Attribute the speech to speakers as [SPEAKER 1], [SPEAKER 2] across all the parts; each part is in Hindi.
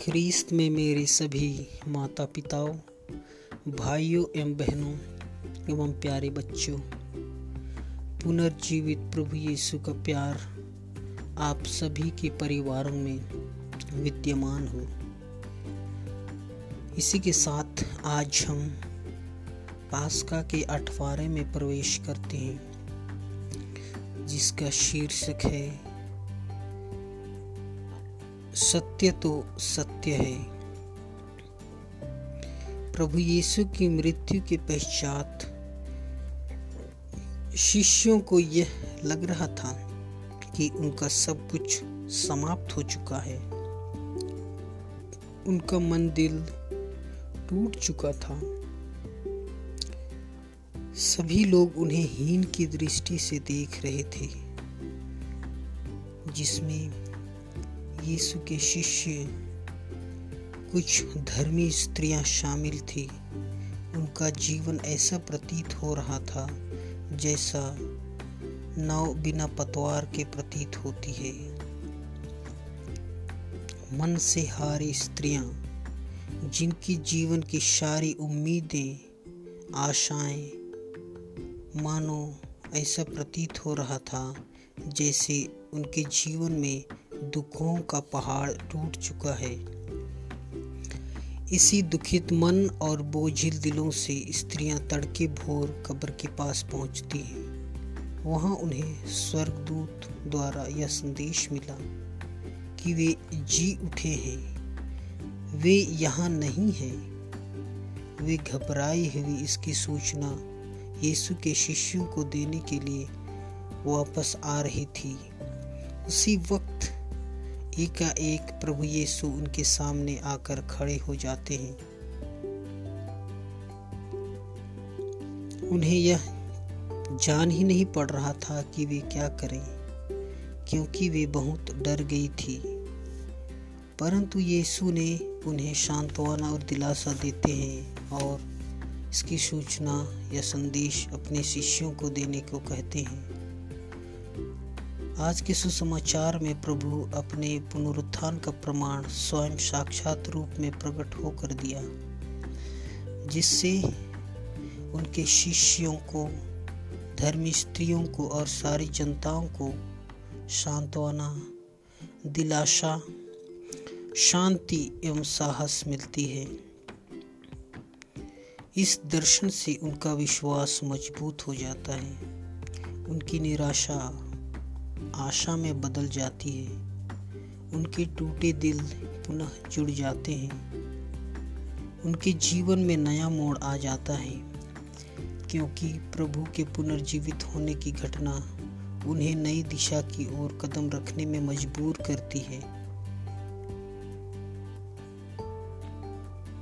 [SPEAKER 1] ख्रिस्त में मेरे सभी माता पिताओं भाइयों एवं बहनों एवं प्यारे बच्चों, पुनर्जीवित प्रभु यीशु का प्यार आप सभी के परिवारों में विद्यमान हो। इसी के साथ आज हम पास्का के अठवारे में प्रवेश करते हैं, जिसका शीर्षक है सत्य तो सत्य है। प्रभु यीशु की मृत्यु के पश्चात शिष्यों को यह लग रहा था कि उनका सब कुछ समाप्त हो चुका है। उनका मन दिल टूट चुका था। सभी लोग उन्हें हीन की दृष्टि से देख रहे थे, जिसमें यीशु के शिष्य कुछ धर्मी स्त्रियाँ शामिल थी। उनका जीवन ऐसा प्रतीत हो रहा था जैसा नाव बिना पतवार के प्रतीत होती है। मन से हारी स्त्रियाँ, जिनकी जीवन की सारी उम्मीदें, आशाएँ, मानो, ऐसा प्रतीत हो रहा था जैसे उनके जीवन में दुखों का पहाड़ टूट चुका है। इसी दुखित मन और बोझिल दिलों से स्त्रियाँ तड़के भोर कब्र के पास पहुँचती हैं। वहाँ उन्हें स्वर्गदूत द्वारा यह संदेश मिला कि वे जी उठे हैं। वे यहाँ नहीं हैं। वे घबराई हुई इसकी सूचना यीशु के शिष्यों को देने के लिए वापस आ रही थी। उसी वक्त एकाएक प्रभु यीशु उनके सामने आकर खड़े हो जाते हैं। उन्हें यह जान ही नहीं पड़ रहा था कि वे क्या करें, क्योंकि वे बहुत डर गई थी। परंतु यीशु ने उन्हें सांत्वना और दिलासा देते हैं और इसकी सूचना या संदेश अपने शिष्यों को देने को कहते हैं। आज के सुसमाचार में प्रभु अपने पुनरुत्थान का प्रमाण स्वयं साक्षात रूप में प्रकट होकर दिया, जिससे उनके शिष्यों को, धर्मी स्त्रियों को और सारी जनताओं को सांत्वना, दिलासा, शांति एवं साहस मिलती है। इस दर्शन से उनका विश्वास मज़बूत हो जाता है, उनकी निराशा आशा में बदल जाती है। उनके टूटे दिल पुनः जुड़ जाते हैं। उनके जीवन में नया मोड़ आ जाता है, क्योंकि प्रभु के पुनर्जीवित होने की घटना उन्हें नई दिशा की ओर कदम रखने में मजबूर करती है।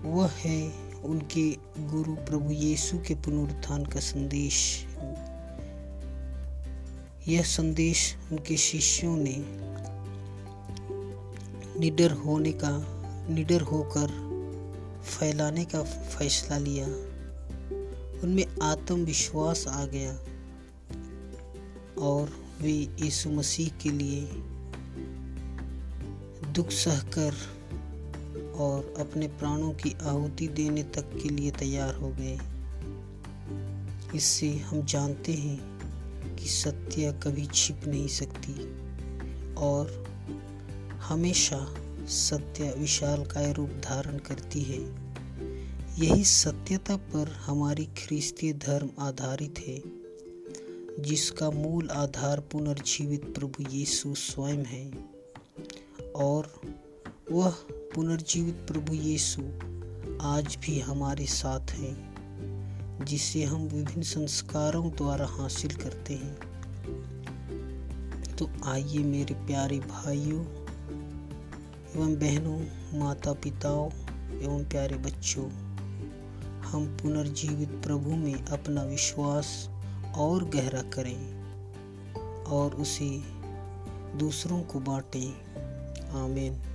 [SPEAKER 1] वह है उनके गुरु प्रभु यीशु के पुनरुत्थान का संदेश। यह संदेश उनके शिष्यों ने निडर होने का, निडर होकर फैलाने का फैसला लिया। उनमें आत्मविश्वास आ गया और वे यीशु मसीह के लिए दुख सहकर और अपने प्राणों की आहुति देने तक के लिए तैयार हो गए। इससे हम जानते हैं सत्य कभी छिप नहीं सकती। और हमेशा सत्य विशाल काय रूप धारण करती है। यही सत्यता पर हमारी ख्रिस्तीय धर्म आधारित है, जिसका मूल आधार पुनर्जीवित प्रभु यीशु स्वयं है। और वह पुनर्जीवित प्रभु यीशु आज भी हमारे साथ है। जिसे हम विभिन्न संस्कारों द्वारा हासिल करते हैं। तो आइए मेरे प्यारे भाइयों एवं बहनों माता पिताओं एवं प्यारे बच्चों, हम पुनर्जीवित प्रभु में अपना विश्वास और गहरा करें और उसे दूसरों को बांटें। आमीन।